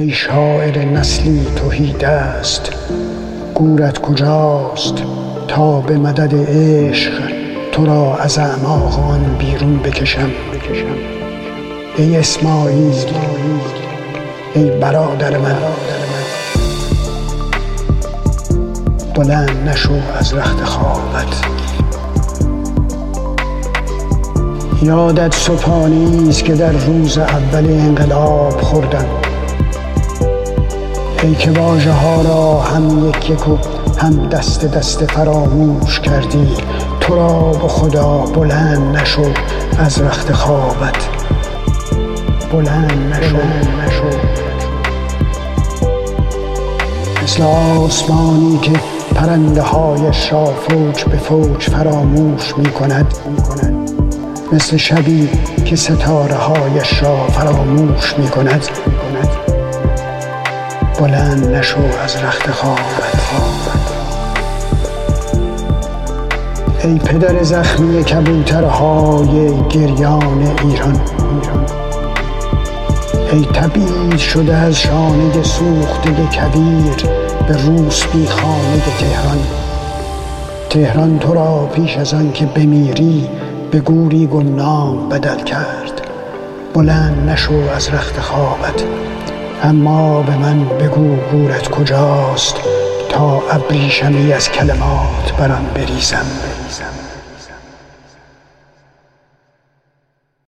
ای شاعر نسلی تهی دست گورت کجاست تا به مدد عشق تو را از اعماق آن بیرون بکشم. ای اسماعیل ای برادر من. بلند نشو از رخت خوابت. یادت صبحانه است که در روز اول انقلاب خوردم. ای که واژه ها را هم یک یک و هم دست دست فراموش کردی تو را به خدا بلند نشو از رخت خوابت بلند نشو. مثل آسمانی که پرنده هایش را فوج به فوج فراموش می کند. مثل شبی که ستاره هایش را فراموش می کند. بلند نشو از رخت خوابت. ای پدر زخمی کبوترهای گریان ایران. ای تبعید شده از شانه سوخته کویر به روسبی خانه تهران. تهران تو را پیش از آن که بمیری به گوری گمنام بدل کرد. بلند نشو از رخت خوابت. اما به من بگو گورت کجاست تا ابریشمی از کلمات بر آن بریزم.